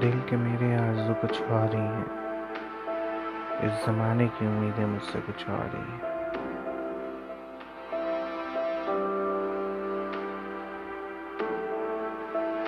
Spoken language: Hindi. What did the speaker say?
दिल के मेरे आरज़ू कुछ आ रही हैं। इस ज़माने की उम्मीदें मुझसे कुछ आ रही हैं।